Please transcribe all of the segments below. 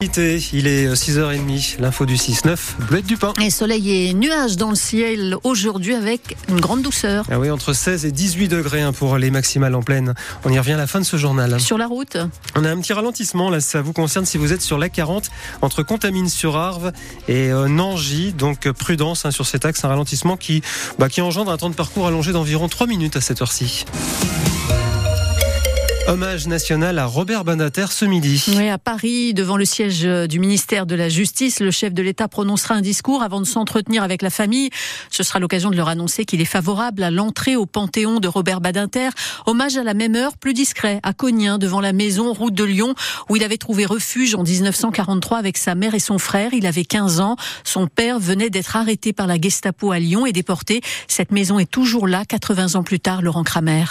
Il est 6h30, l'info du 6-9, Bleuette du Pain. Et soleil et nuages dans le ciel aujourd'hui avec une grande douceur. Ah oui, entre 16 et 18 degrés hein, pour les maximales en pleine. On y revient à la fin de ce journal. Sur la route On a un petit ralentissement, là ça vous concerne si vous êtes sur la 40 entre Contamine-sur-Arve et euh, Nangy. Donc prudence hein, sur cet axe, un ralentissement qui, bah, qui engendre un temps de parcours allongé d'environ 3 minutes à cette heure-ci. Hommage national à Robert Banater ce midi. Oui, à Paris, devant le siège du ministère de la Justice, le chef de l'État prononcera un discours avant de s'entretenir avec la famille. Ce sera l'occasion de leur annoncer qu'il est favorable à l'entrée au Panthéon de Robert Badinter. Hommage à la même heure, plus discret, à Cognin, devant la maison route de Lyon, où il avait trouvé refuge en 1943 avec sa mère et son frère. Il avait 15 ans. Son père venait d'être arrêté par la Gestapo à Lyon et déporté. Cette maison est toujours là, 80 ans plus tard, Laurent Kramer.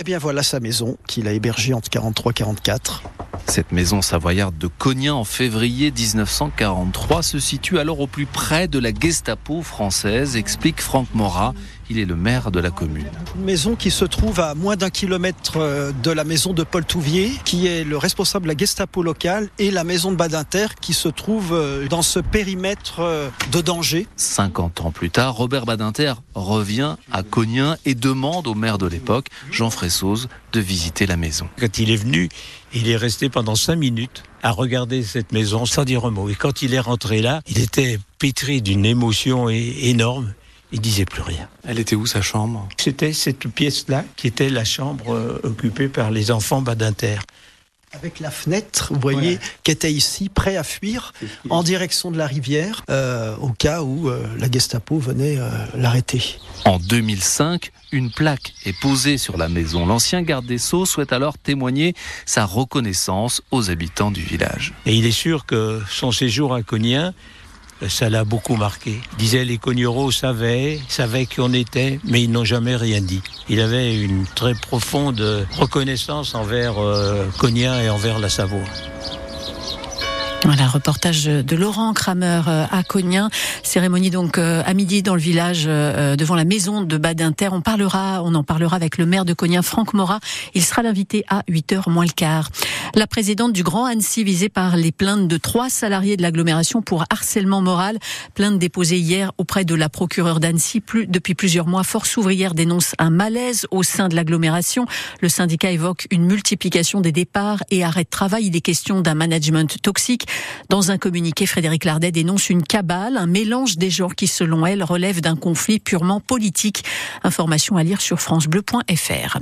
Eh bien voilà sa maison qu'il a hébergée entre 43 et 44. Cette maison savoyarde de Cognin en février 1943 se situe alors au plus près de la Gestapo française, explique Franck Morat. Il est le maire de la commune. Une maison qui se trouve à moins d'un kilomètre euh, de la maison de Paul Touvier, qui est le responsable de la Gestapo locale, et la maison de Badinter, qui se trouve euh, dans ce périmètre euh, de danger. 50 ans plus tard, Robert Badinter revient à Cognin et demande au maire de l'époque, Jean Fressoz, de visiter la maison. Quand il est venu, il est resté pendant cinq minutes à regarder cette maison sans dire un mot. Et quand il est rentré là, il était pétri d'une émotion énorme. Il disait plus rien. Elle était où sa chambre? C'était cette pièce-là qui était la chambre euh, occupée par les enfants Badinter. Avec la fenêtre, vous voyez, qui était ici, prêt à fuir en direction de la rivière, euh, au cas où euh, la Gestapo venait euh, l'arrêter. En 2005, une plaque est posée sur la maison. L'ancien garde des Sceaux souhaite alors témoigner sa reconnaissance aux habitants du village. Et il est sûr que son séjour à Cognien ça l'a beaucoup marqué. Il disait les cognereaux savaient, savaient qui on était, mais ils n'ont jamais rien dit. Il avait une très profonde reconnaissance envers euh, Cognin et envers la Savoie. Voilà, reportage de Laurent Kramer euh, à Cognin. Cérémonie donc euh, à midi dans le village euh, devant la maison de Badinter. On parlera, on en parlera avec le maire de Cognin, Franck Morat. Il sera l'invité à 8h moins le quart. La présidente du Grand Annecy visée par les plaintes de trois salariés de l'agglomération pour harcèlement moral. Plainte déposée hier auprès de la procureure d'Annecy. Depuis plusieurs mois, Force ouvrière dénonce un malaise au sein de l'agglomération. Le syndicat évoque une multiplication des départs et arrêt de travail. Il est question d'un management toxique. Dans un communiqué, Frédéric Lardet dénonce une cabale, un mélange des genres qui, selon elle, relève d'un conflit purement politique. Information à lire sur francebleu.fr.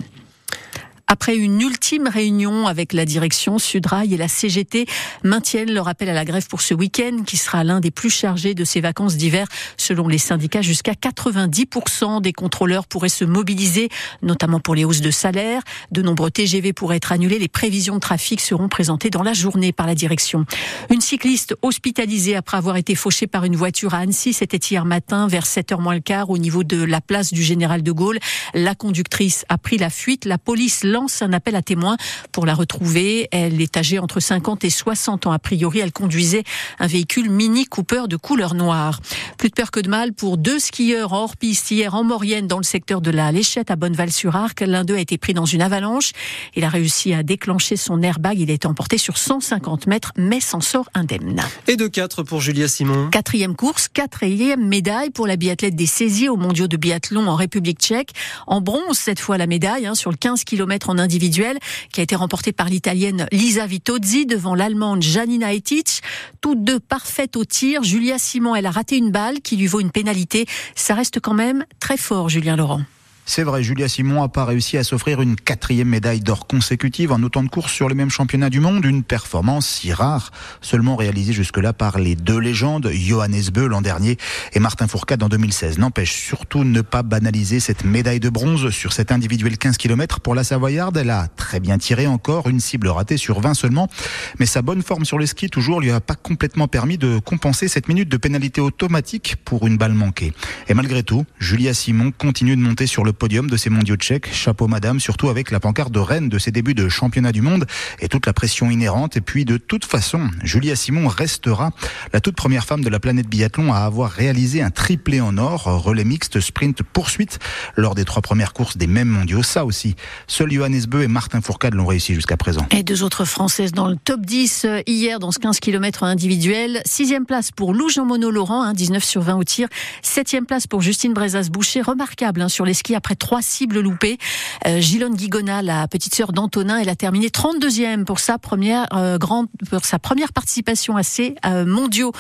Après une ultime réunion avec la direction, Sudrail et la CGT maintiennent leur appel à la grève pour ce week-end qui sera l'un des plus chargés de ces vacances d'hiver. Selon les syndicats, jusqu'à 90% des contrôleurs pourraient se mobiliser, notamment pour les hausses de salaire. De nombreux TGV pourraient être annulés. Les prévisions de trafic seront présentées dans la journée par la direction. Une cycliste hospitalisée après avoir été fauchée par une voiture à Annecy, c'était hier matin vers 7h moins le quart au niveau de la place du Général de Gaulle. La conductrice a pris la fuite. La police lance un appel à témoins pour la retrouver. Elle est âgée entre 50 et 60 ans. A priori, elle conduisait un véhicule Mini Cooper de couleur noire. Plus de peur que de mal pour deux skieurs hors piste hier en Maurienne dans le secteur de la Léchette à Bonneval-sur-Arc. L'un d'eux a été pris dans une avalanche. Il a réussi à déclencher son airbag. Il est emporté sur 150 mètres, mais s'en sort indemne. Et de 4 pour Julia Simon. Quatrième course, quatrième médaille pour la biathlète des saisies aux mondiaux de biathlon en République tchèque. En bronze, cette fois la médaille, hein, sur le 15 km en individuel qui a été remporté par l'italienne Lisa Vitozzi devant l'allemande Janina Etic. Toutes deux parfaites au tir. Julia Simon, elle a raté une balle qui lui vaut une pénalité. Ça reste quand même très fort, Julien Laurent. C'est vrai, Julia Simon n'a pas réussi à s'offrir une quatrième médaille d'or consécutive en autant de courses sur le même championnat du monde, une performance si rare, seulement réalisée jusque-là par les deux légendes, Johannes Beu l'an dernier et Martin Fourcade en 2016. N'empêche surtout ne pas banaliser cette médaille de bronze sur cet individuel 15 km pour la Savoyarde. Elle a très bien tiré encore, une cible ratée sur 20 seulement, mais sa bonne forme sur le ski toujours lui a pas complètement permis de compenser cette minute de pénalité automatique pour une balle manquée. Et malgré tout, Julia Simon continue de monter sur le podium de ces mondiaux tchèques. Chapeau madame, surtout avec la pancarte de reine de ses débuts de championnat du monde et toute la pression inhérente. Et puis de toute façon, Julia Simon restera la toute première femme de la planète biathlon à avoir réalisé un triplé en or, relais mixte, sprint, poursuite lors des trois premières courses des mêmes mondiaux. Ça aussi, seuls Johannes Beu et Martin Fourcade l'ont réussi jusqu'à présent. Et deux autres Françaises dans le top 10 euh, hier dans ce 15 km individuel. Sixième place pour Lou Jean-Mono Laurent, 19 hein, sur 20 au tir. Septième place pour Justine Brezas-Boucher, remarquable hein, sur les skis après trois cibles loupées. Euh, Gilonne Guigona, la petite sœur d'Antonin, elle a terminé 32e pour sa première euh, grande, pour sa première participation à ces euh, mondiaux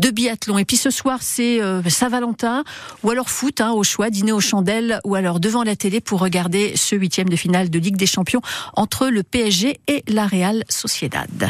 de biathlon. Et puis ce soir, c'est Saint-Valentin ou alors foot hein, au choix, dîner aux chandelles ou alors devant la télé pour regarder ce huitième de finale de Ligue des Champions entre le PSG et la Real Sociedad.